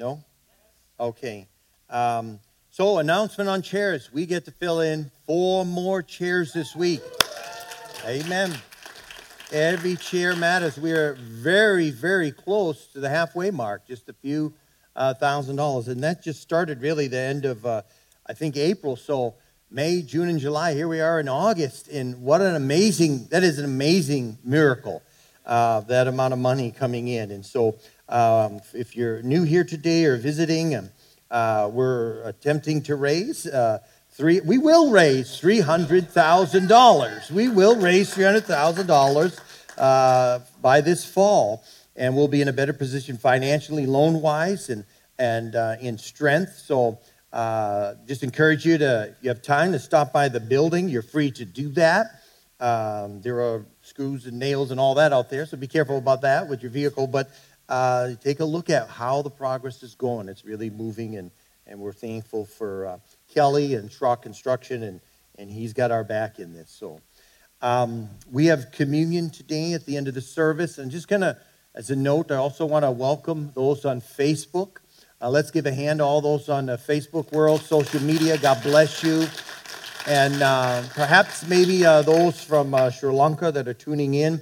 No? Okay. Um, so, announcement on chairs. We get to fill in four more chairs this week. Amen. Every chair matters. We are very, very close to the halfway mark, just a few uh, thousand dollars. And that just started really the end of, uh, I think, April. So, May, June, and July. Here we are in August. And what an amazing, that is an amazing miracle, uh, that amount of money coming in. And so, um, if you're new here today or visiting, um, uh, we're attempting to raise uh, three. We will raise three hundred thousand dollars. We will raise three hundred thousand dollars uh, by this fall, and we'll be in a better position financially, loan wise, and and uh, in strength. So. Uh, just encourage you to, you have time to stop by the building, you're free to do that. Um, there are screws and nails and all that out there, so be careful about that with your vehicle. But uh, take a look at how the progress is going. It's really moving, and, and we're thankful for uh, Kelly and Schrock Construction, and, and he's got our back in this. So um, we have communion today at the end of the service. And just kind of as a note, I also want to welcome those on Facebook. Uh, let's give a hand to all those on the Facebook world, social media. God bless you. And uh, perhaps maybe uh, those from uh, Sri Lanka that are tuning in.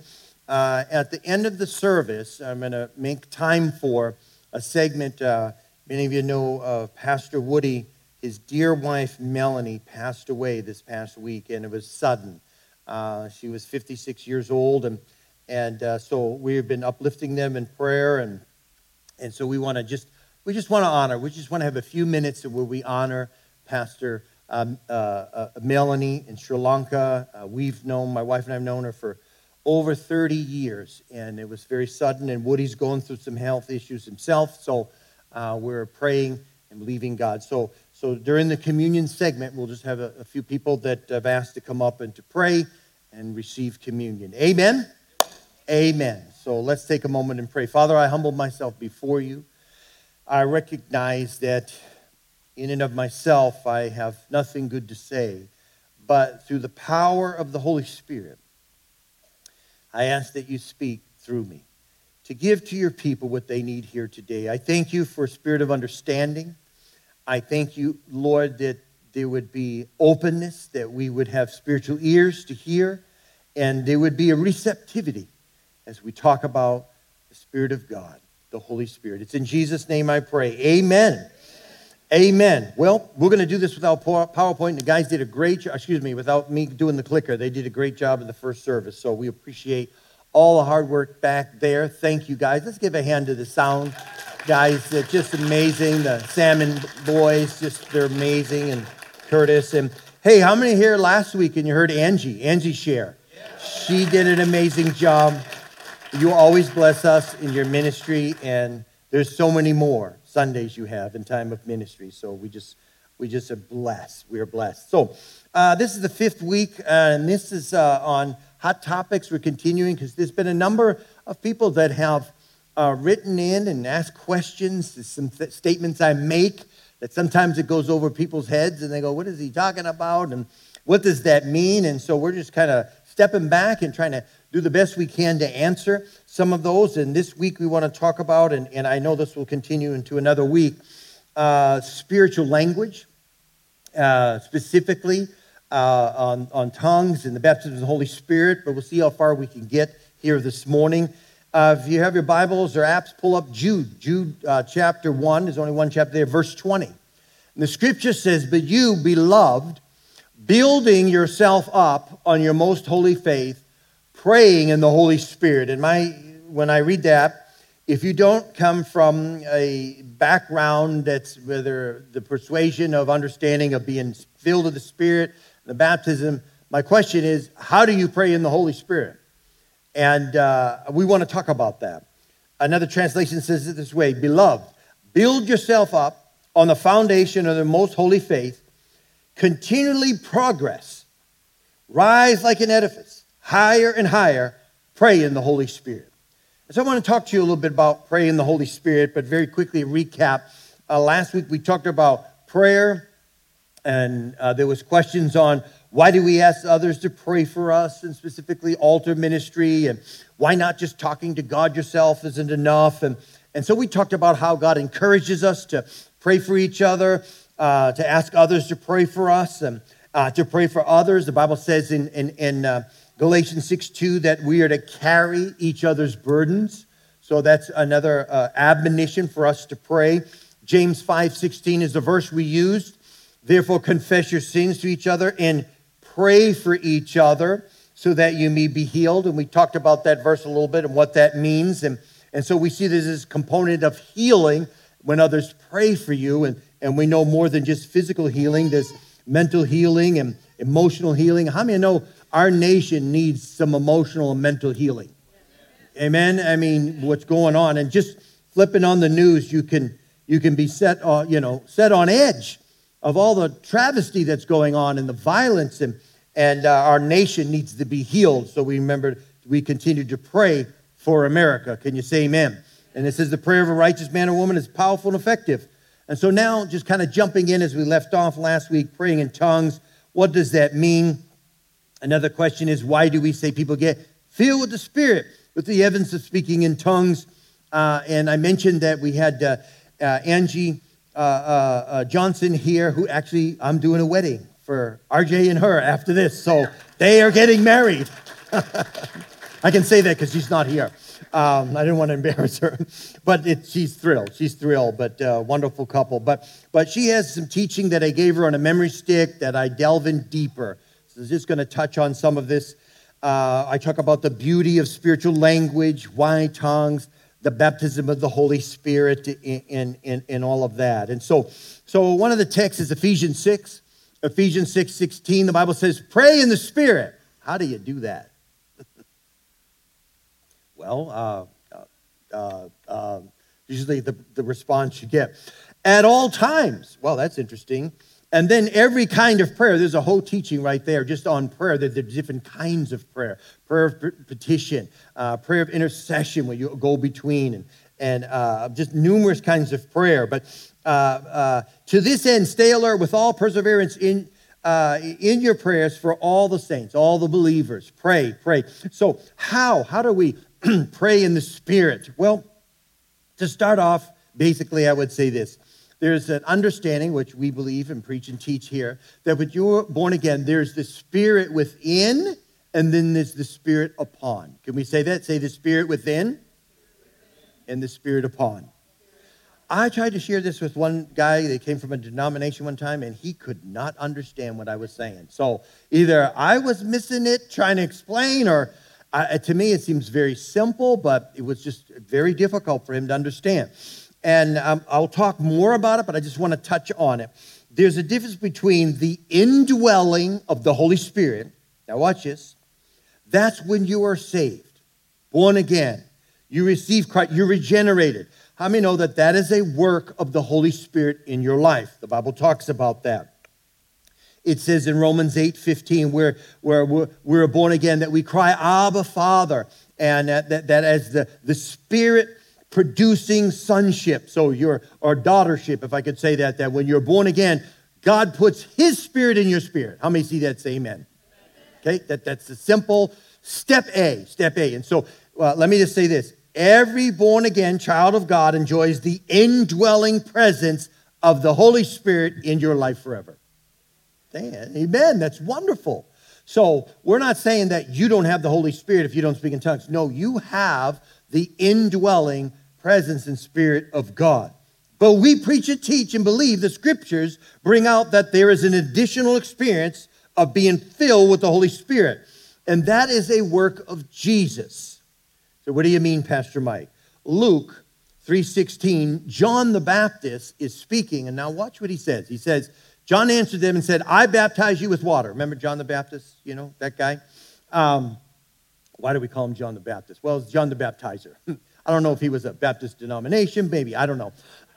Uh, at the end of the service, I'm going to make time for a segment. Uh, many of you know of Pastor Woody. His dear wife, Melanie, passed away this past week, and it was sudden. Uh, she was 56 years old, and, and uh, so we've been uplifting them in prayer, and, and so we want to just we just want to honor. We just want to have a few minutes where we honor Pastor um, uh, Melanie in Sri Lanka. we've known my wife and I've known her for over 30 years, and it was very sudden. And Woody's going through some health issues himself, so uh, we're praying and believing God. So, so during the communion segment, we'll just have a, a, few people that have asked to come up and to pray and receive communion. Amen. Amen. So let's take a moment and pray. Father, I humble myself before you. I recognize that in and of myself, I have nothing good to say, but through the power of the Holy Spirit, I ask that you speak through me to give to your people what they need here today. I thank you for a spirit of understanding. I thank you, Lord, that there would be openness, that we would have spiritual ears to hear, and there would be a receptivity as we talk about the Spirit of God, the Holy Spirit. It's in Jesus' name I pray. Amen. Amen. Well, we're going to do this without PowerPoint. The guys did a great job, excuse me, without me doing the clicker. They did a great job in the first service. So we appreciate all the hard work back there. Thank you, guys. Let's give a hand to the sound guys. They're just amazing. The Salmon boys, just they're amazing. And Curtis. And hey, how many here last week and you heard Angie? Angie share. She did an amazing job. You always bless us in your ministry, and there's so many more. Sundays you have in time of ministry. So we just we just are blessed. We are blessed. So uh, this is the fifth week, uh, and this is uh, on hot topics. We're continuing because there's been a number of people that have uh, written in and asked questions. There's some th- statements I make that sometimes it goes over people's heads, and they go, "What is he talking about?" and what does that mean? And so we're just kind of stepping back and trying to do the best we can to answer some of those. And this week we want to talk about, and, and I know this will continue into another week, uh, spiritual language, uh, specifically uh, on, on tongues and the baptism of the Holy Spirit. But we'll see how far we can get here this morning. Uh, if you have your Bibles or apps, pull up Jude. Jude uh, chapter 1, there's only one chapter there, verse 20. And the scripture says, But you, beloved, building yourself up on your most holy faith, praying in the Holy Spirit. And my, when I read that, if you don't come from a background that's whether the persuasion of understanding of being filled with the Spirit, the baptism, my question is, how do you pray in the Holy Spirit? And uh, we want to talk about that. Another translation says it this way Beloved, build yourself up on the foundation of the most holy faith, continually progress, rise like an edifice higher and higher, pray in the Holy Spirit. so I want to talk to you a little bit about praying in the Holy Spirit, but very quickly recap. Uh, last week we talked about prayer, and uh, there was questions on why do we ask others to pray for us, and specifically altar ministry, and why not just talking to God yourself isn't enough, and And so we talked about how God encourages us to pray for each other, uh, to ask others to pray for us, and uh, to pray for others. The Bible says in, in, in uh, Galatians 6 2 that we are to carry each other's burdens. So that's another uh, admonition for us to pray. James 5 16 is the verse we used. Therefore, confess your sins to each other and pray for each other so that you may be healed. And we talked about that verse a little bit and what that means. And, and so we see there's this component of healing when others pray for you. And, and we know more than just physical healing, there's mental healing and emotional healing. How many know our nation needs some emotional and mental healing? Amen. I mean, what's going on? And just flipping on the news, you can you can be set on, you know, set on edge of all the travesty that's going on and the violence and and uh, our nation needs to be healed. So we remember we continue to pray for America. Can you say amen? And it says the prayer of a righteous man or woman is powerful and effective. And so now, just kind of jumping in as we left off last week, praying in tongues. What does that mean? Another question is why do we say people get filled with the Spirit with the evidence of speaking in tongues? Uh, and I mentioned that we had uh, uh, Angie uh, uh, uh, Johnson here, who actually I'm doing a wedding for RJ and her after this. So they are getting married. I can say that because she's not here. Um, I didn't want to embarrass her, but it, she's thrilled. She's thrilled, but uh, wonderful couple. But but she has some teaching that I gave her on a memory stick that I delve in deeper. I'm just going to touch on some of this. Uh, I talk about the beauty of spiritual language, why tongues, the baptism of the Holy Spirit, in all of that. And so, so one of the texts is Ephesians 6. Ephesians 6 16, the Bible says, Pray in the Spirit. How do you do that? well, uh, uh, uh, uh, usually the, the response you get at all times. Well, that's interesting. And then every kind of prayer, there's a whole teaching right there just on prayer. That there's different kinds of prayer prayer of petition, uh, prayer of intercession, where you go between, and, and uh, just numerous kinds of prayer. But uh, uh to this end, stay alert with all perseverance in, uh, in your prayers for all the saints, all the believers. Pray, pray. So, how? How do we pray in the Spirit? Well, to start off, basically, I would say this there's an understanding, which we believe and preach and teach here, that when you're born again, there's the spirit within and then there's the spirit upon. Can we say that? Say the spirit within and the spirit upon. I tried to share this with one guy that came from a denomination one time, and he could not understand what I was saying. So either I was missing it, trying to explain, or uh, to me it seems very simple, but it was just very difficult for him to understand and um, I'll talk more about it, but I just want to touch on it. There's a difference between the indwelling of the Holy Spirit. Now, watch this. That's when you are saved, born again. You receive Christ, you're regenerated. How many know that that is a work of the Holy Spirit in your life? The Bible talks about that. It says in Romans 8 15, where, where we're, we're born again, that we cry, Abba, Father, and that, that, that as the, the Spirit producing sonship. So your or daughtership, if I could say that, that when you're born again, God puts his spirit in your spirit. How many see that? Say amen. Okay, that, that's the simple step A, step A. And so well, let me just say this. Every born again child of God enjoys the indwelling presence of the Holy Spirit in your life forever. Amen. That's wonderful. So we're not saying that you don't have the Holy Spirit if you don't speak in tongues. No, you have the indwelling presence and spirit of God. But we preach and teach and believe the scriptures bring out that there is an additional experience of being filled with the Holy Spirit. And that is a work of Jesus. So what do you mean, Pastor Mike? Luke 3:16, John the Baptist is speaking, and now watch what he says. He says, John answered them and said, I baptize you with water. Remember John the Baptist? You know, that guy? Um, why do we call him John the Baptist? Well, it's John the Baptizer. I don't know if he was a Baptist denomination, maybe, I don't know.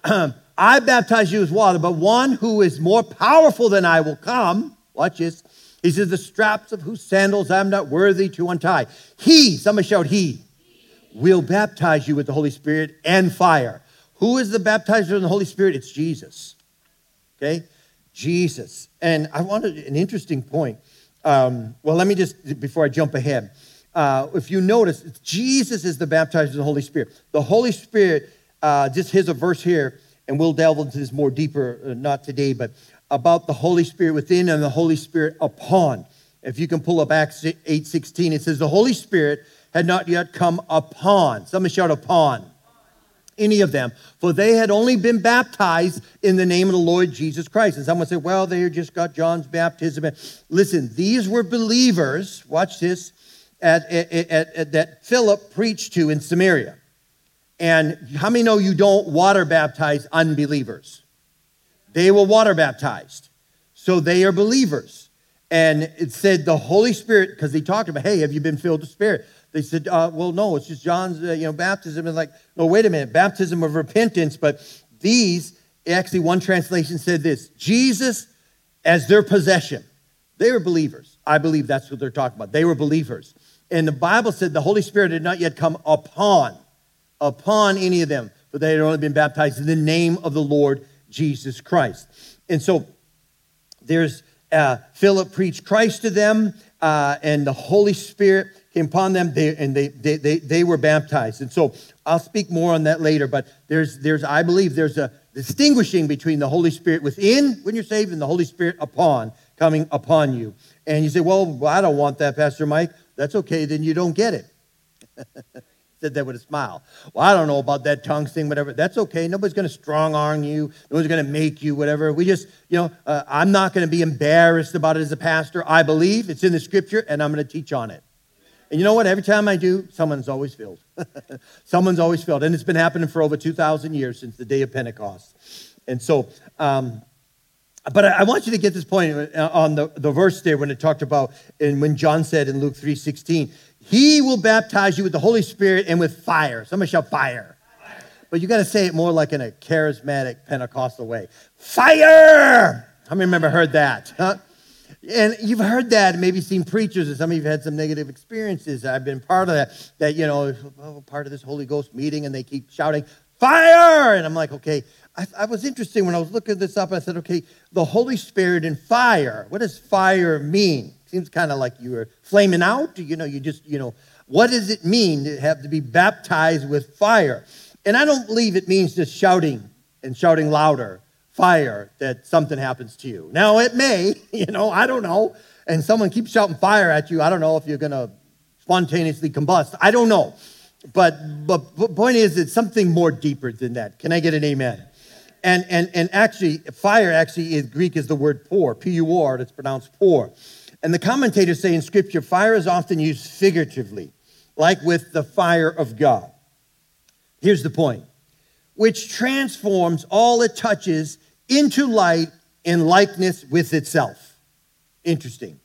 I baptize you with water, but one who is more powerful than I will come. Watch this. He says, The straps of whose sandals I'm not worthy to untie. He, somebody shout, He, will baptize you with the Holy Spirit and fire. Who is the baptizer in the Holy Spirit? It's Jesus. Okay? Jesus. And I wanted an interesting point. Um, well, let me just, before I jump ahead, uh, if you notice, Jesus is the baptizer of the Holy Spirit. The Holy Spirit uh, just here's a verse here, and we'll delve into this more deeper, uh, not today, but about the Holy Spirit within and the Holy Spirit upon. If you can pull up Acts 8:16, it says, The Holy Spirit had not yet come upon. Somebody shout upon any of them, for they had only been baptized in the name of the Lord Jesus Christ. And someone said, well, they just got John's baptism. Listen, these were believers, watch this, at, at, at, at that Philip preached to in Samaria. And how many know you don't water baptize unbelievers? They were water baptized. So they are believers. And it said the Holy Spirit, because they talked about, hey, have you been filled with Spirit? They said, uh, well, no, it's just John's, uh, you know, baptism. And like, no, wait a minute, baptism of repentance. But these, actually, one translation said this Jesus as their possession. They were believers. I believe that's what they're talking about. They were believers. And the Bible said the Holy Spirit had not yet come upon, upon any of them, but they had only been baptized in the name of the Lord Jesus Christ. And so there's uh, Philip preached Christ to them, uh, and the Holy Spirit upon them they, and they, they, they, they were baptized. And so I'll speak more on that later, but there's, there's, I believe there's a distinguishing between the Holy Spirit within when you're saved and the Holy Spirit upon, coming upon you. And you say, well, I don't want that, Pastor Mike. That's okay, then you don't get it. Said that with a smile. Well, I don't know about that tongue thing, whatever. That's okay. Nobody's going to strong arm you. Nobody's going to make you, whatever. We just, you know, uh, I'm not going to be embarrassed about it as a pastor. I believe it's in the scripture, and I'm going to teach on it. And you know what? Every time I do, someone's always filled. someone's always filled. And it's been happening for over 2,000 years since the day of Pentecost. And so, um, but I, want you to get this point uh, on the, the verse there when it talked about, and when John said in Luke 3 16, He will baptize you with the Holy Spirit and with fire. Somebody shout fire. But you got to say it more like in a charismatic Pentecostal way. Fire! How many remember heard that? Huh? And you've heard that, maybe seen preachers, and some of you have had some negative experiences. I've been part of that, that, you know, oh, part of this Holy Ghost meeting, and they keep shouting, fire! And I'm like, okay. I, I was interested when I was looking this up. I said, okay, the Holy Spirit and fire. What does fire mean? Seems kind of like you were flaming out. You know, you just, you know, what does it mean to have to be baptized with fire? And I don't believe it means just shouting and shouting louder fire that something happens to you. Now, it may, you know, I don't know. And someone keeps shouting fire at you. I don't know if you're going to spontaneously combust. I don't know. But, but the point is, it's something more deeper than that. Can I get an amen? And, and, and actually, fire actually in Greek is the word pour, P-U-R, it's pronounced pour. And the commentators say in Scripture, fire is often used figuratively, like with the fire of God. Here's the point which transforms all it touches into light in likeness with itself. Interesting.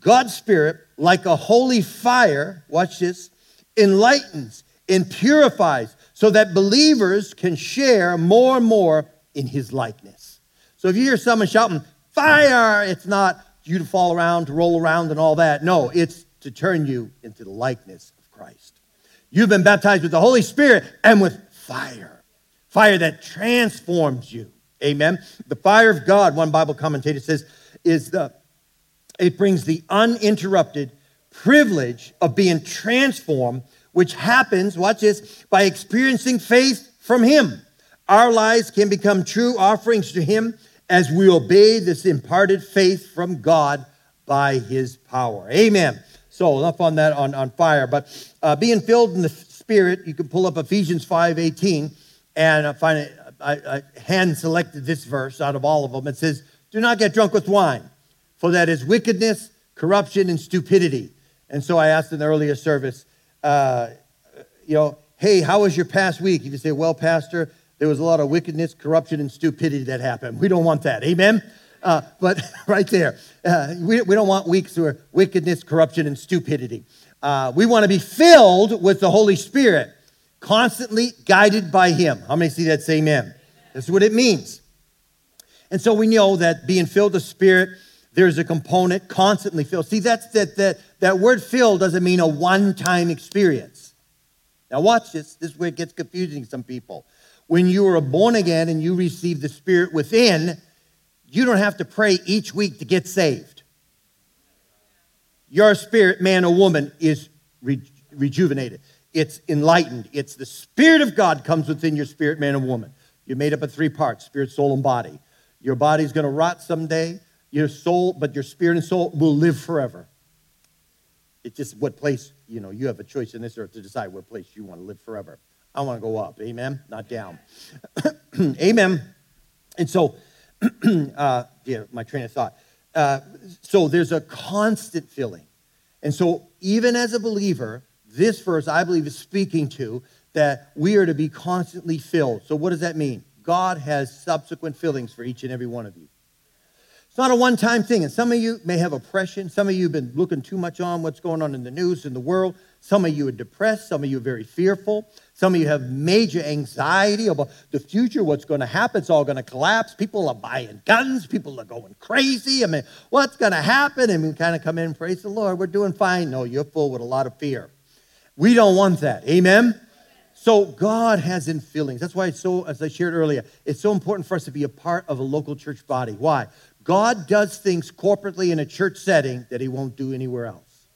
God's Spirit, like a holy fire, watch this, enlightens and purifies so that believers can share more and more in his likeness. So if you hear someone shouting, fire, it's not you to fall around, to roll around, and all that. No, it's to turn you into the likeness of Christ. You've been baptized with the Holy Spirit and with fire fire that transforms you. Amen. The fire of God, one Bible commentator says, is the it brings the uninterrupted privilege of being transformed, which happens, watch this, by experiencing faith from Him. Our lives can become true offerings to Him as we obey this imparted faith from God by His power. Amen. So enough on that on, on fire. But uh, being filled in the Spirit, you can pull up Ephesians 5 18 and I find it, I, I hand selected this verse out of all of them. It says, Do not get drunk with wine, for that is wickedness, corruption, and stupidity. And so I asked in the earlier service, uh, you know, hey, how was your past week? If you say, well, Pastor, there was a lot of wickedness, corruption, and stupidity that happened. We don't want that. Amen? Uh, but right there, uh, we, we don't want weeks where wickedness, corruption, and stupidity. Uh, we want to be filled with the Holy Spirit constantly guided by Him. How many see that? Say amen. That's what it means. And so we know that being filled with Spirit, there's a component constantly filled. See, that's that that that word filled doesn't mean a one-time experience. Now watch this. This is where it gets confusing to some people. When you are born again and you receive the Spirit within, you don't have to pray each week to get saved. Your spirit, man or woman, is re- rejuvenated it's enlightened. It's the Spirit of God comes within your spirit, man and woman. You're made up of three parts spirit, soul, and body. Your body's going to rot someday, your soul, but your spirit and soul will live forever. It's just what place, you know, you have a choice in this earth to decide what place you want to live forever. I want to go up, amen, not down. amen. And so, uh, yeah, my train of thought. Uh, so there's a constant filling. And so, even as a believer, this verse I believe is speaking to that we are to be constantly filled. So, what does that mean? God has subsequent fillings for each and every one of you. It's not a one time thing. And some of you may have oppression. Some of you have been looking too much on what's going on in the news, in the world. Some of you are depressed. Some of you are very fearful. Some of you have major anxiety about the future, what's going to happen. It's all going to collapse. People are buying guns. People are going crazy. I mean, what's going to happen? And we kind of come in and praise the Lord. We're doing fine. No, you're full with a lot of fear. We don't want that. Amen? So God has in feelings. That's why it's so, as I shared earlier, it's so important for us to be a part of a local church body. Why? God does things corporately in a church setting that he won't do anywhere else.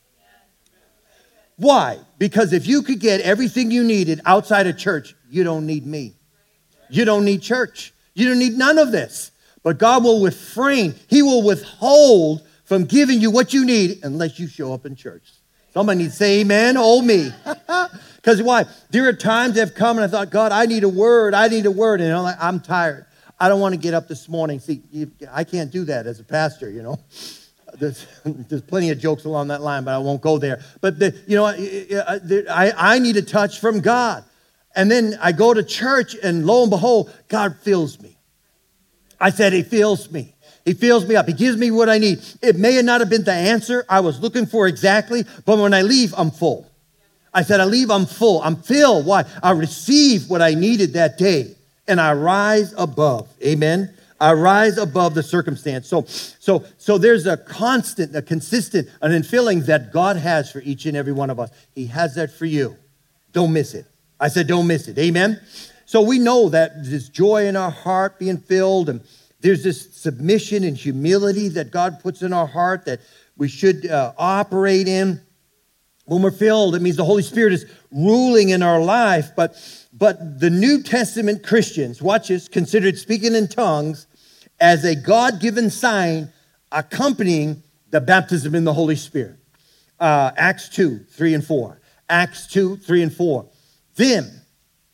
Why? Because if you could get everything you needed outside of church, you don't need me. You don't need church. You don't need none of this. But God will refrain, He will withhold from giving you what you need unless you show up in church. Somebody needs to say amen, oh me. Because why? There are times I've come and I thought, God, I need a word, I need a word. And I'm, like, I'm tired. I don't want to get up this morning. See, you, I can't do that as a pastor, you know. There's, there's plenty of jokes along that line, but I won't go there. But, the, you know, uh, I, I need a touch from God. And then I go to church, and lo and behold, God fills me. I said, He fills me. He fills me up. He gives me what I need. It may not have been the answer I was looking for exactly, but when I leave, I'm full. I said, I leave, I'm full. I'm filled. Why? I receive what I needed that day and I rise above. Amen. I rise above the circumstance. So, so, so there's a constant, a consistent, an infilling that God has for each and every one of us. He has that for you. Don't miss it. I said, don't miss it. Amen. So we know that this joy in our heart being filled, and there's this submission and humility that God puts in our heart that we should uh, operate in. When we're filled, it means the Holy Spirit is ruling in our life. But, but the New Testament Christians, watch this, considered speaking in tongues as a God given sign accompanying the baptism in the Holy Spirit. Uh, Acts 2, 3 and 4. Acts 2, 3 and 4. Then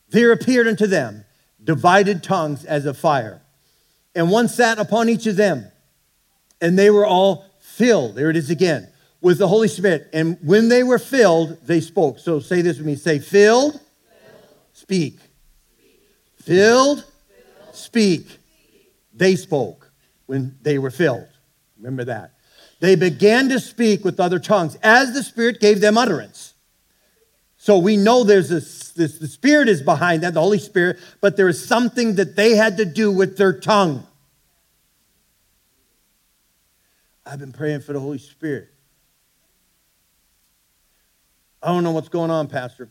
there appeared unto them divided tongues as of fire, and one sat upon each of them, and they were all filled. There it is again with the Holy Spirit. And when they were filled, they spoke. So say this with me say, filled, filled. Speak. Filled, filled. Speak. speak. They spoke when they were filled. Remember that. They began to speak with other tongues as the Spirit gave them utterance. So we know there's this, the Spirit is behind that, the Holy Spirit, but there is something that they had to do with their tongue. I've been praying for the Holy Spirit. I don't know what's going on, Pastor.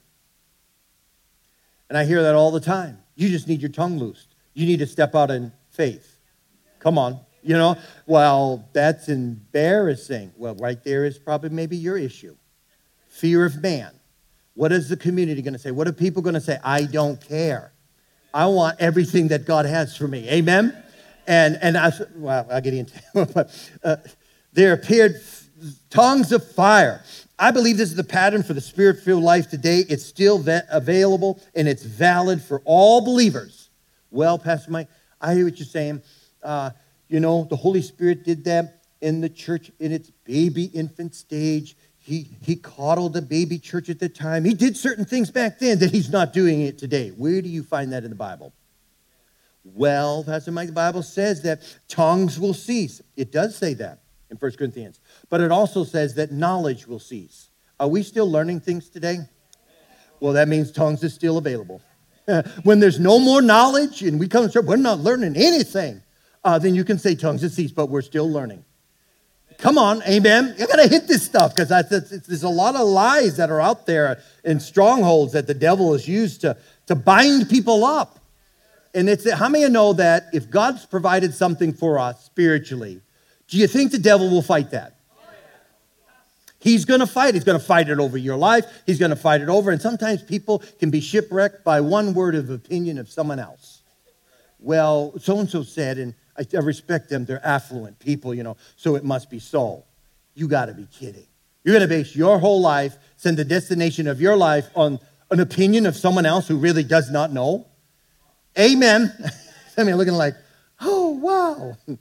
And I hear that all the time. You just need your tongue loosed. You need to step out in faith. Come on. You know, well, that's embarrassing. Well, right there is probably maybe your issue. Fear of man. What is the community going to say? What are people going to say? I don't care. I want everything that God has for me. Amen? And, and I, well, I'll get into it. but uh, there appeared tongues of fire I believe this is the pattern for the spirit filled life today. It's still available and it's valid for all believers. Well, Pastor Mike, I hear what you're saying. Uh, you know, the Holy Spirit did that in the church in its baby infant stage. He, he coddled the baby church at the time. He did certain things back then that he's not doing it today. Where do you find that in the Bible? Well, Pastor Mike, the Bible says that tongues will cease. It does say that in 1 Corinthians. But it also says that knowledge will cease. Are we still learning things today? Well, that means tongues is still available. when there's no more knowledge and we come to church, we're not learning anything, uh, then you can say tongues has ceased, but we're still learning. Come on, amen. You gotta hit this stuff because there's a lot of lies that are out there and strongholds that the devil has used to, to bind people up. And it's how many of you know that if God's provided something for us spiritually, do you think the devil will fight that? He's going to fight. He's going to fight it over your life. He's going to fight it over. And sometimes people can be shipwrecked by one word of opinion of someone else. Well, so and so said, and I, I respect them. They're affluent people, you know, so it must be so. You got to be kidding. You're going to base your whole life, send the destination of your life on an opinion of someone else who really does not know? Amen. I mean, looking like, oh, wow.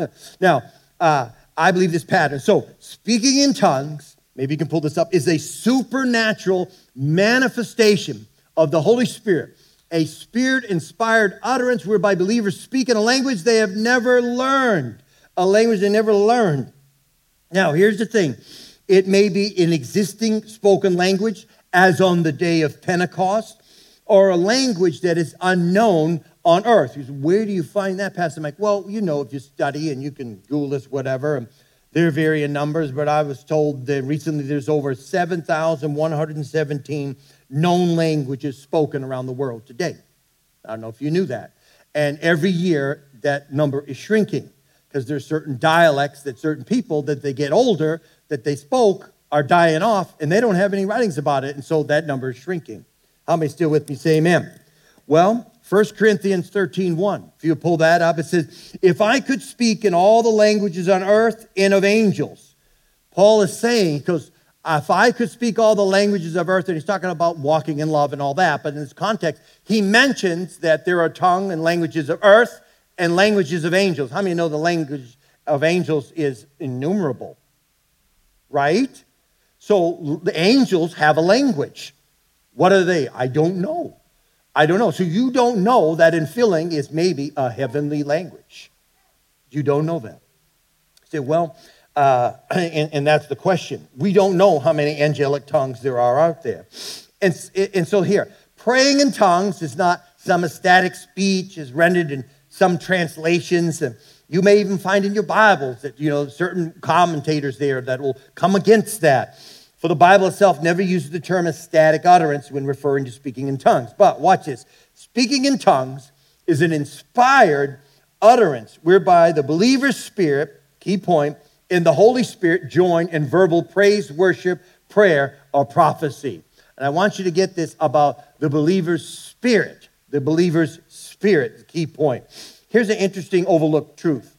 now, uh, I believe this pattern. So, speaking in tongues, maybe you can pull this up, is a supernatural manifestation of the Holy Spirit, a spirit inspired utterance whereby believers speak in a language they have never learned, a language they never learned. Now, here's the thing it may be an existing spoken language, as on the day of Pentecost, or a language that is unknown on earth. Where do you find that, Pastor Mike? Well, you know, if you study and you can Google this, whatever, and there vary in numbers, but I was told that recently there's over 7,117 known languages spoken around the world today. I don't know if you knew that. And every year, that number is shrinking because there's certain dialects that certain people, that they get older, that they spoke, are dying off, and they don't have any writings about it, and so that number is shrinking. How many still with me? Say amen. Well, 1 Corinthians 13, 1. If you pull that up, it says, If I could speak in all the languages on earth and of angels, Paul is saying, because if I could speak all the languages of earth, and he's talking about walking in love and all that, but in this context, he mentions that there are tongue and languages of earth and languages of angels. How many know the language of angels is innumerable? Right? So the angels have a language. What are they? I don't know. I don't know. So you don't know that in infilling is maybe a heavenly language. You don't know that. You say, well, uh, and, and, that's the question. We don't know how many angelic tongues there are out there. And, and so here, praying in tongues is not some ecstatic speech is rendered in some translations. And you may even find in your Bibles that, you know, certain commentators there that will come against that. For the Bible itself never uses the term ecstatic utterance when referring to speaking in tongues. But watch this speaking in tongues is an inspired utterance whereby the believer's spirit, key point, and the Holy Spirit join in verbal praise, worship, prayer, or prophecy. And I want you to get this about the believer's spirit. The believer's spirit, the key point. Here's an interesting overlooked truth.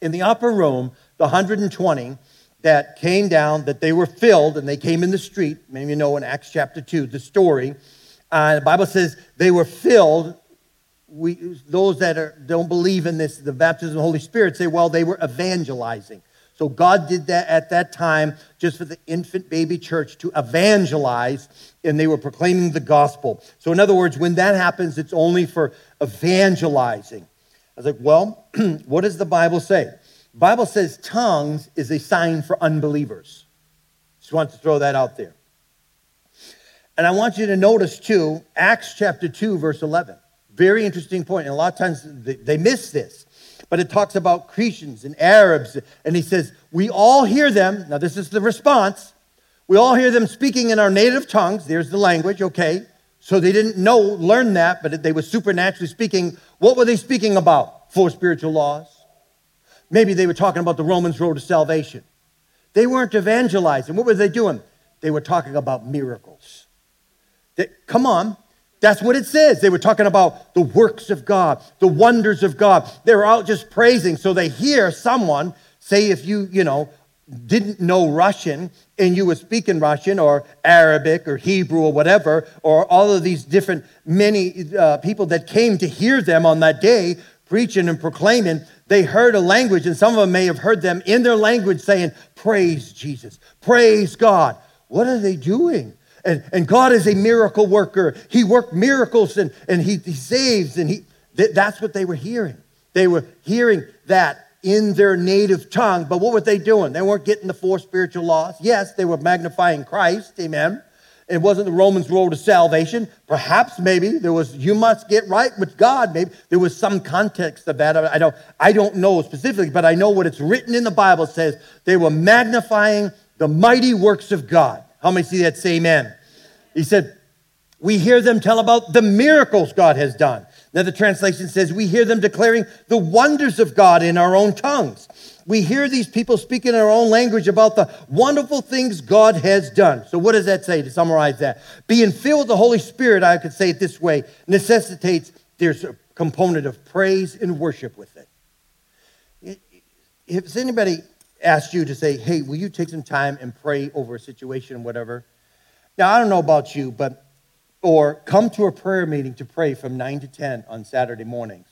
In the upper room, the 120, that came down, that they were filled, and they came in the street. Many of you know in Acts chapter 2, the story. Uh, the Bible says they were filled. We, those that are, don't believe in this, the baptism of the Holy Spirit, say, well, they were evangelizing. So God did that at that time just for the infant baby church to evangelize, and they were proclaiming the gospel. So, in other words, when that happens, it's only for evangelizing. I was like, well, what does the Bible say? Bible says tongues is a sign for unbelievers. Just want to throw that out there. And I want you to notice too, Acts chapter 2, verse 11. Very interesting point. And a lot of times they miss this. But it talks about Cretans and Arabs. And he says, We all hear them. Now, this is the response. We all hear them speaking in our native tongues. There's the language, okay. So they didn't know, learn that, but they were supernaturally speaking. What were they speaking about? Four spiritual laws Maybe they were talking about the Romans road to salvation. They weren't evangelizing. What were they doing? They were talking about miracles. They, come on. That's what it says. They were talking about the works of God, the wonders of God. They were out just praising. So they hear someone say, if you, you know, didn't know Russian and you were speaking Russian or Arabic or Hebrew or whatever, or all of these different, many uh, people that came to hear them on that day preaching and proclaiming, they heard a language, and some of them may have heard them in their language saying, Praise Jesus, praise God. What are they doing? And, and God is a miracle worker. He worked miracles and, and he, he saves, and he, th- that's what they were hearing. They were hearing that in their native tongue, but what were they doing? They weren't getting the four spiritual laws. Yes, they were magnifying Christ, amen. It wasn't the Romans' road to salvation. Perhaps maybe there was, you must get right with God. Maybe there was some context of that. I don't, I don't know specifically, but I know what it's written in the Bible says they were magnifying the mighty works of God. How many see that? Say amen. He said, we hear them tell about the miracles God has done. Another translation says, We hear them declaring the wonders of God in our own tongues. We hear these people speak in our own language about the wonderful things God has done. So, what does that say to summarize that? Being filled with the Holy Spirit, I could say it this way, necessitates there's a component of praise and worship with it. If anybody asked you to say, hey, will you take some time and pray over a situation, whatever? Now, I don't know about you, but, or come to a prayer meeting to pray from 9 to 10 on Saturday mornings.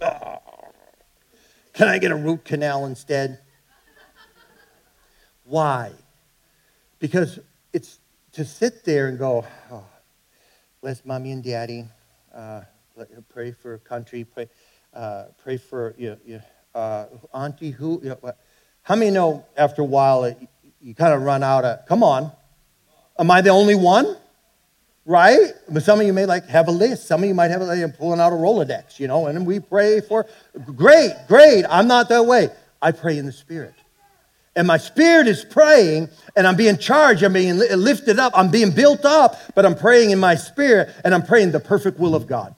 Can I get a root canal instead? Why? Because it's to sit there and go, oh, bless mommy and daddy, uh, pray for country, pray, uh, pray for you, you uh, auntie who. You know, how many know after a while it, you kind of run out of, come on, am I the only one? Right? But some of you may like have a list. Some of you might have a like, pulling out a Rolodex, you know, and we pray for, great, great. I'm not that way. I pray in the Spirit. And my spirit is praying, and I'm being charged, I'm being lifted up, I'm being built up, but I'm praying in my spirit, and I'm praying the perfect will of God.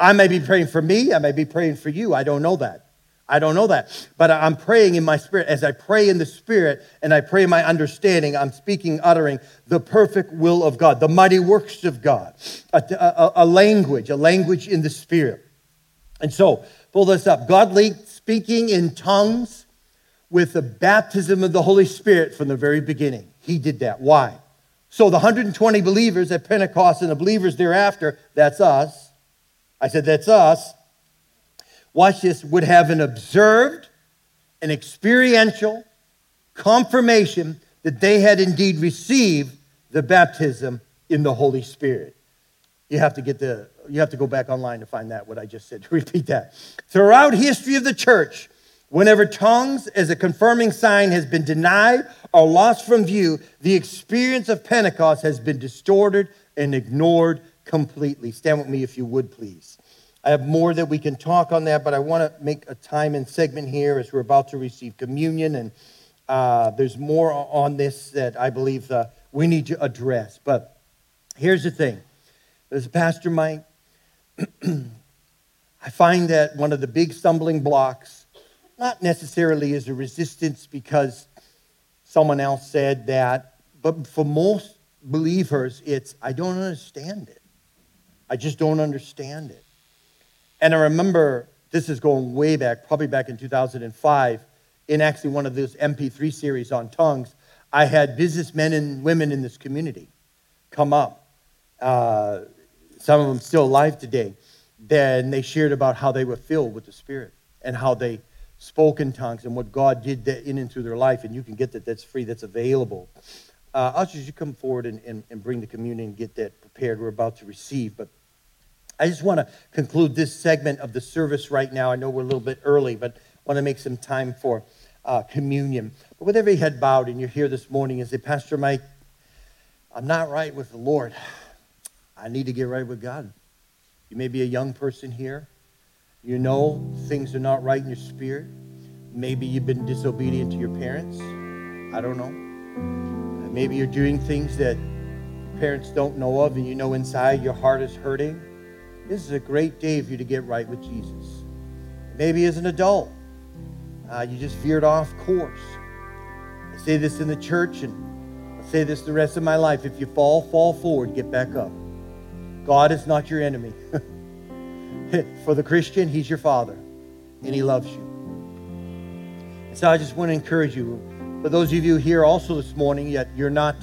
I may be praying for me, I may be praying for you. I don't know that. I don't know that. But I'm praying in my spirit. As I pray in the spirit and I pray my understanding, I'm speaking, uttering the perfect will of God, the mighty works of God, a, a, a language, a language in the spirit. And so, pull this up. God speaking in tongues with the baptism of the Holy Spirit from the very beginning. He did that. Why? So the 120 believers at Pentecost and the believers thereafter, that's us. I said, that's us watch this, would have an observed, an experiential confirmation that they had indeed received the baptism in the Holy Spirit. You have to get the you have to go back online to find that what I just said. To repeat that. Throughout history of the church, whenever tongues as a confirming sign has been denied or lost from view, the experience of Pentecost has been distorted and ignored completely. Stand with me if you would please. I have more that we can talk on that, but I want to make a time and segment here as we're about to receive communion. And uh, there's more on this that I believe uh, we need to address. But here's the thing as a pastor, Mike, I find that one of the big stumbling blocks, not necessarily is a resistance because someone else said that, but for most believers, it's I don't understand it. I just don't understand it. And I remember this is going way back, probably back in 2005, in actually one of those MP3 series on tongues. I had businessmen and women in this community come up. Uh, some of them still alive today. Then they shared about how they were filled with the Spirit and how they spoke in tongues and what God did in and through their life. And you can get that. That's free. That's available. Uh, ushers, you come forward and, and, and bring the communion and get that prepared. We're about to receive. But I just want to conclude this segment of the service right now. I know we're a little bit early, but want to make some time for uh, communion. But with every head bowed, and you're here this morning and say, Pastor Mike, I'm not right with the Lord. I need to get right with God. You may be a young person here. You know things are not right in your spirit. Maybe you've been disobedient to your parents. I don't know. Maybe you're doing things that parents don't know of, and you know inside your heart is hurting. This is a great day for you to get right with Jesus. Maybe as an adult, uh, you just veered off course. I say this in the church, and I'll say this the rest of my life. If you fall, fall forward, get back up. God is not your enemy. For the Christian, He's your Father, and He loves you. And so I just want to encourage you. For those of you here also this morning, yet you're not,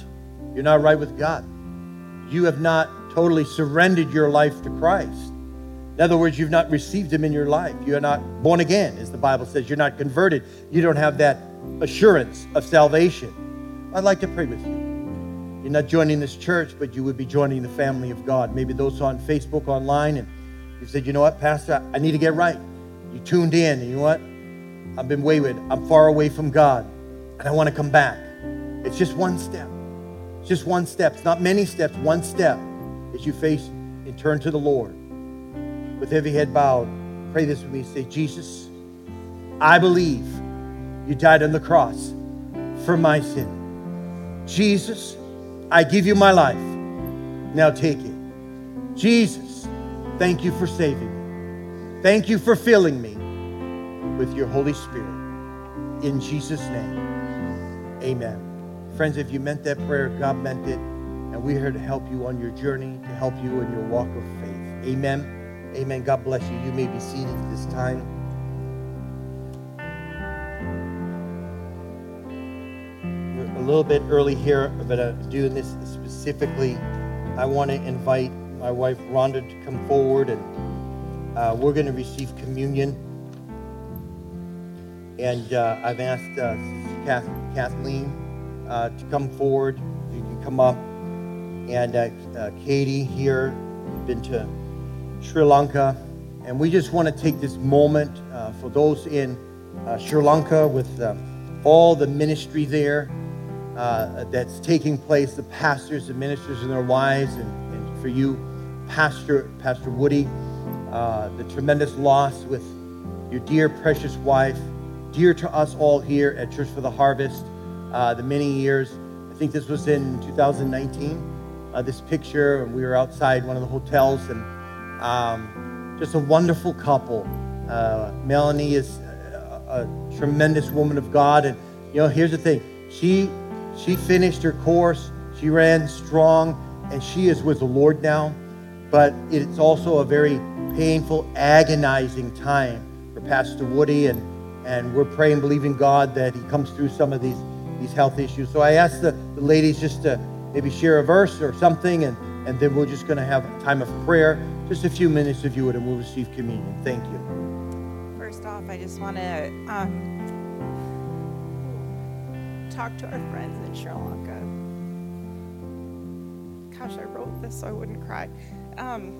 you're not right with God. You have not totally surrendered your life to Christ. In other words, you've not received Him in your life. You're not born again, as the Bible says. You're not converted. You don't have that assurance of salvation. I'd like to pray with you. You're not joining this church, but you would be joining the family of God. Maybe those on Facebook, online, and you said, you know what, Pastor, I need to get right. You tuned in, and you know what? I've been wayward. I'm far away from God, and I want to come back. It's just one step. It's just one step. It's not many steps, one step as you face and turn to the Lord. With every head bowed, pray this with me. Say, Jesus, I believe you died on the cross for my sin. Jesus, I give you my life. Now take it. Jesus, Thank you for saving me. Thank you for filling me with your Holy Spirit. In Jesus' name, amen. Friends, if you meant that prayer, God meant it. And we're here to help you on your journey, to help you in your walk of faith. Amen. Amen. God bless you. You may be seated at this time. We're a little bit early here, but I'm doing this specifically. I want to invite my wife Rhonda to come forward, and uh, we're going to receive communion. And uh, I've asked uh, Kathleen uh, to come forward. You can come up. And uh, uh, Katie here, been to Sri Lanka. And we just want to take this moment uh, for those in Sri Lanka with all the ministry there that's taking place, the pastors, the ministers, and their wives, and, and for you, Pastor, Pastor Woody, the tremendous loss with your dear, precious wife dear to us all here at Church for the Harvest, uh, the many years. I think this was in 2019, uh, this picture, and we were outside one of the hotels, and um, just a wonderful couple. Uh, Melanie is a, a, tremendous woman of God, and you know, here's the thing: she she finished her course, she ran strong, and she is with the Lord now. But it's also a very painful, agonizing time for Pastor Woody and and we're praying, believing God that He comes through some of these these health issues. So I asked the, the ladies just to maybe share a verse or something, and, and then we're just going to have a time of prayer, just a few minutes if you would, and we'll receive communion. Thank you. First off, I just want to um, talk to our friends in Sri Lanka. Gosh, I wrote this so I wouldn't cry. Um,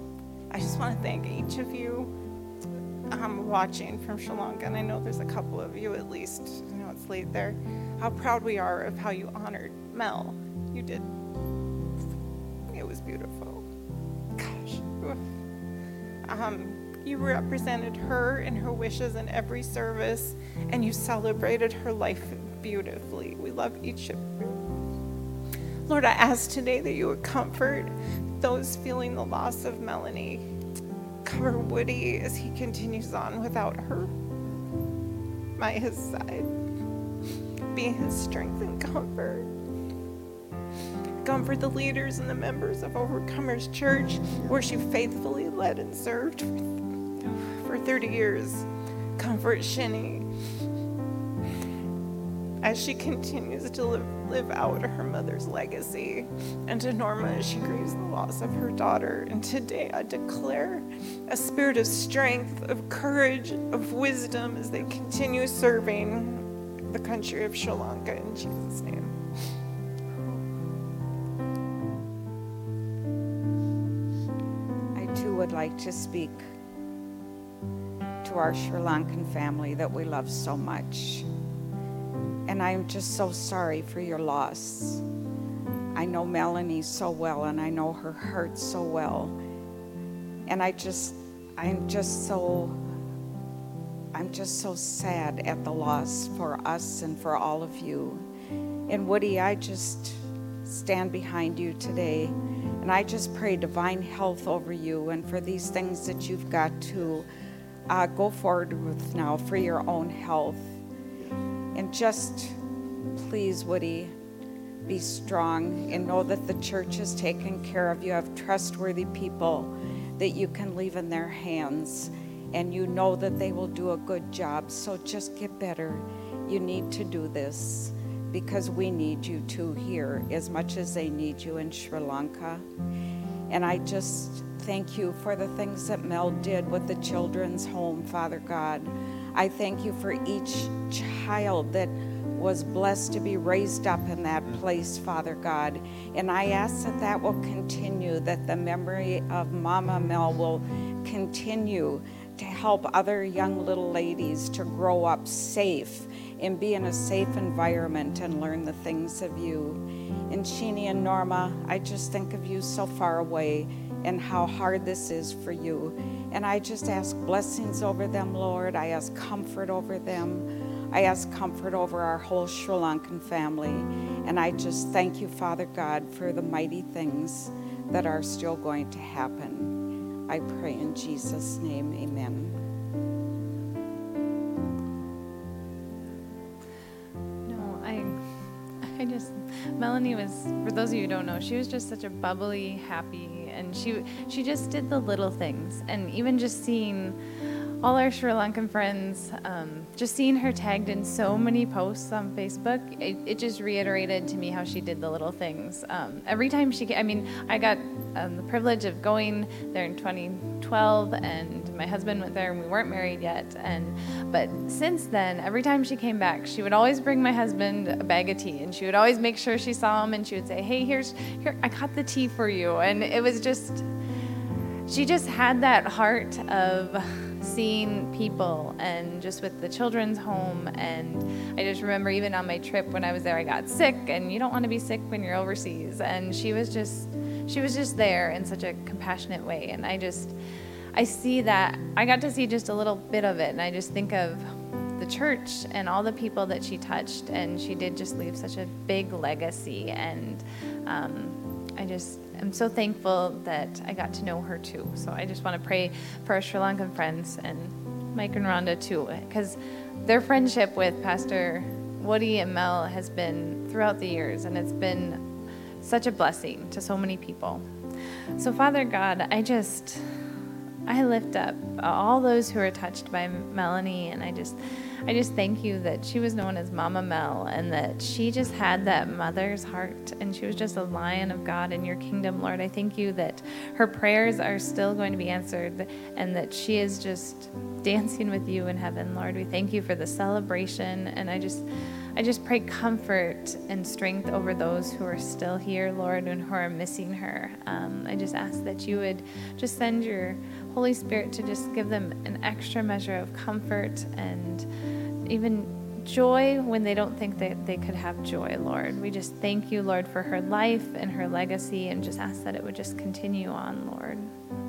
I just want to thank each of you um, watching from Sri Lanka, and I know there's a couple of you at least. I know it's late there. How proud we are of how you honored Mel. You did. Was beautiful. Gosh. Um, you represented her and her wishes in every service, and you celebrated her life beautifully. We love each of you. Lord, I ask today that you would comfort those feeling the loss of Melanie cover Woody as he continues on without her by his side. Be his strength and comfort. Comfort the leaders and the members of Overcomers Church, where she faithfully led and served for 30 years. Comfort Shinny as she continues to live, live out her mother's legacy, and to Norma as she grieves the loss of her daughter. And today I declare a spirit of strength, of courage, of wisdom as they continue serving the country of Sri Lanka in Jesus' name. Like to speak to our Sri Lankan family that we love so much. And I'm just so sorry for your loss. I know Melanie so well, and I know her heart so well. And I just, I'm just so, I'm just so sad at the loss for us and for all of you. And Woody, I just stand behind you today. And I just pray divine health over you and for these things that you've got to uh, go forward with now for your own health. And just please, Woody, be strong and know that the church is taking care of you. Have trustworthy people that you can leave in their hands, and you know that they will do a good job. So just get better. You need to do this because we need you too here as much as they need you in Sri Lanka. And I just thank you for the things that Mel did with the children's home, Father God. I thank you for each child that was blessed to be raised up in that place, Father God. And I ask that that will continue, that the memory of Mama Mel will continue to help other young little ladies to grow up safe and be in a safe environment and learn the things of you. And Sheenie and Norma, I just think of you so far away and how hard this is for you. And I just ask blessings over them, Lord. I ask comfort over them. I ask comfort over our whole Sri Lankan family. And I just thank you, Father God, for the mighty things that are still going to happen. I pray in Jesus' name, amen. Melanie was, for those of you who don't know, she was just such a bubbly, happy, and she, she just did the little things. And even just seeing all our Sri Lankan friends, um, just seeing her tagged in so many posts on Facebook, it, it just reiterated to me how she did the little things. Um, every time she, I mean, I got um, the privilege of going there in 2012, and my husband went there, and we weren't married yet. And but since then, every time she came back, she would always bring my husband a bag of tea, and she would always make sure she saw him, and she would say, "Hey, here's here, I got the tea for you," and it was just. She just had that heart of seeing people and just with the children's home. And I just remember even on my trip when I was there, I got sick, and you don't want to be sick when you're overseas. And she was just, she was just there in such a compassionate way. And I just, I see that, I got to see just a little bit of it. And I just think of the church and all the people that she touched. And she did just leave such a big legacy. And, um, I just am so thankful that I got to know her too. So I just want to pray for our Sri Lankan friends and Mike and Rhonda too, because their friendship with Pastor Woody and Mel has been throughout the years, and it's been such a blessing to so many people. So, Father God, I just. I lift up all those who are touched by Melanie, and I just, I just thank you that she was known as Mama Mel, and that she just had that mother's heart, and she was just a lion of God in your kingdom, Lord. I thank you that her prayers are still going to be answered, and that she is just dancing with you in heaven, Lord. We thank you for the celebration, and I just. I just pray comfort and strength over those who are still here, Lord, and who are missing her. Um, I just ask that you would just send your Holy Spirit to just give them an extra measure of comfort and even joy when they don't think that they could have joy, Lord. We just thank you, Lord, for her life and her legacy and just ask that it would just continue on, Lord.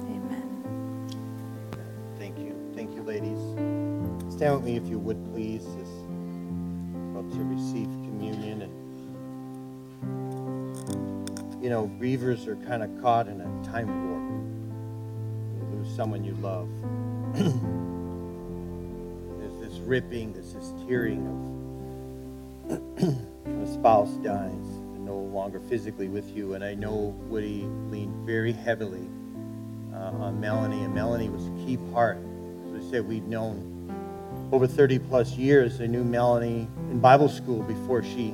Amen. Thank you. Thank you, ladies. Stand with me if you would, please. As about to receive communion and you know, grievers are kind of caught in a time warp. Lose someone you love. there's this ripping, there's this tearing of a spouse dies and no longer physically with you. And I know Woody leaned very heavily uh, on Melanie, and Melanie was a key part. As I said, we'd known over 30 plus years. I knew Melanie in Bible school before she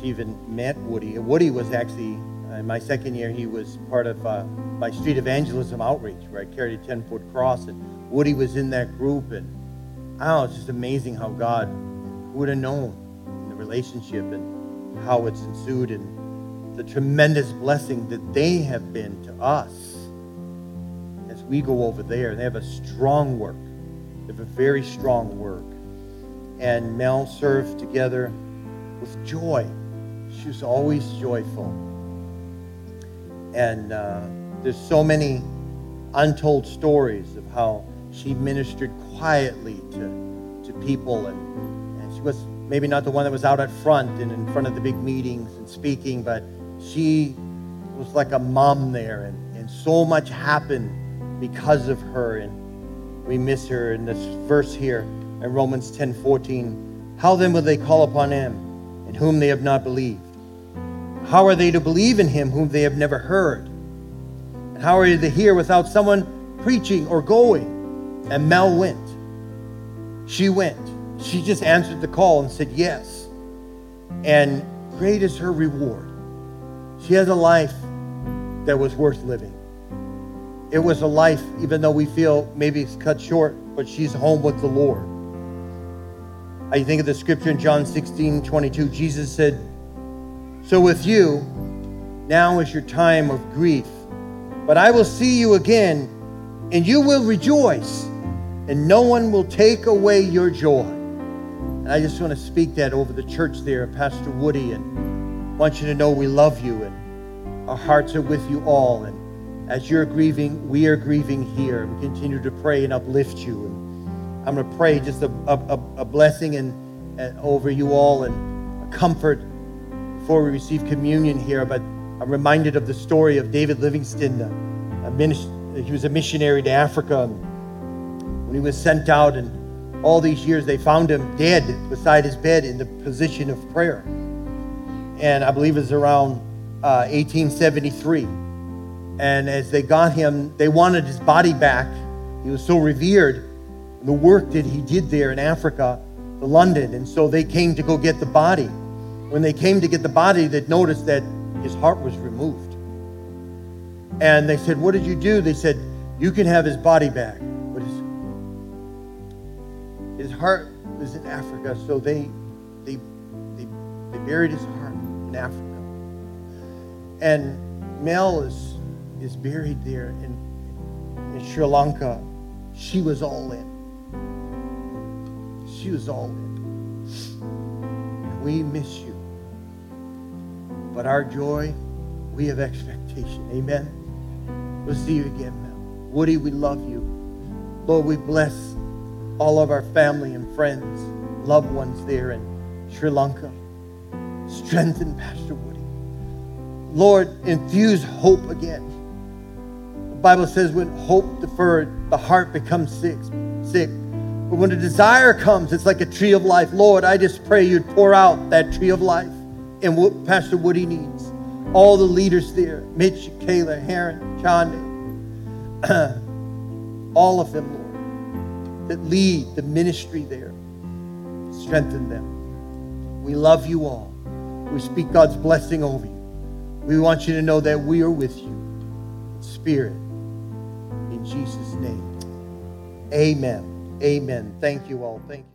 she even met Woody. Woody was actually in my second year. He was part of uh, my street evangelism outreach, where I carried a 10 foot cross, and Woody was in that group. And I know, it's just amazing how God would have known the relationship and how it's ensued, and the tremendous blessing that they have been to us as we go over there. They have a strong work. They have a very strong work. And Mel served together with joy. She was always joyful. And uh, there's so many untold stories of how she ministered quietly to, to people. And, and she was maybe not the one that was out at front and in front of the big meetings and speaking, but she was like a mom there. And, and so much happened because of her. And we miss her in this verse here in Romans 10 14. How then will they call upon him in whom they have not believed? How are they to believe in him whom they have never heard? And how are they to hear without someone preaching or going? And Mel went. She went. She just answered the call and said yes. And great is her reward. She has a life that was worth living. It was a life, even though we feel maybe it's cut short, but she's home with the Lord. I think of the scripture in John 16 22. Jesus said, So with you, now is your time of grief, but I will see you again, and you will rejoice, and no one will take away your joy. And I just want to speak that over the church there, Pastor Woody, and want you to know we love you, and our hearts are with you all. And as you're grieving, we are grieving here. We continue to pray and uplift you. And I'm going to pray just a, a, a blessing and, and over you all and a comfort before we receive communion here. But I'm reminded of the story of David Livingstone, minister, he was a missionary to Africa. When he was sent out, and all these years, they found him dead beside his bed in the position of prayer. And I believe it was around uh, 1873. And as they got him, they wanted his body back. He was so revered, the work that he did there in Africa, to London. And so they came to go get the body. When they came to get the body, they noticed that his heart was removed. And they said, What did you do? They said, You can have his body back. But his, his heart was in Africa, so they, they, they, they buried his heart in Africa. And Mel is, is buried there in, in Sri Lanka. She was all in. She was all in. We miss you. But our joy, we have expectation. Amen. We'll see you again, Mel. Woody, we love you. Lord, we bless all of our family and friends, loved ones there in Sri Lanka. Strengthen Pastor Woody. Lord, infuse hope again. The Bible says when hope deferred, the heart becomes sick. sick. But when a desire comes, it's like a tree of life. Lord, I just pray you'd pour out that tree of life and what Pastor Woody needs. All the leaders there, Mitch, Kayla, Heron, Chande, all of them, Lord, that lead the ministry there. Strengthen them. We love you all. We speak God's blessing over you. We want you to know that we are with you. Spirit. In Jesus' name. Amen. Amen. Thank you all. Thank you.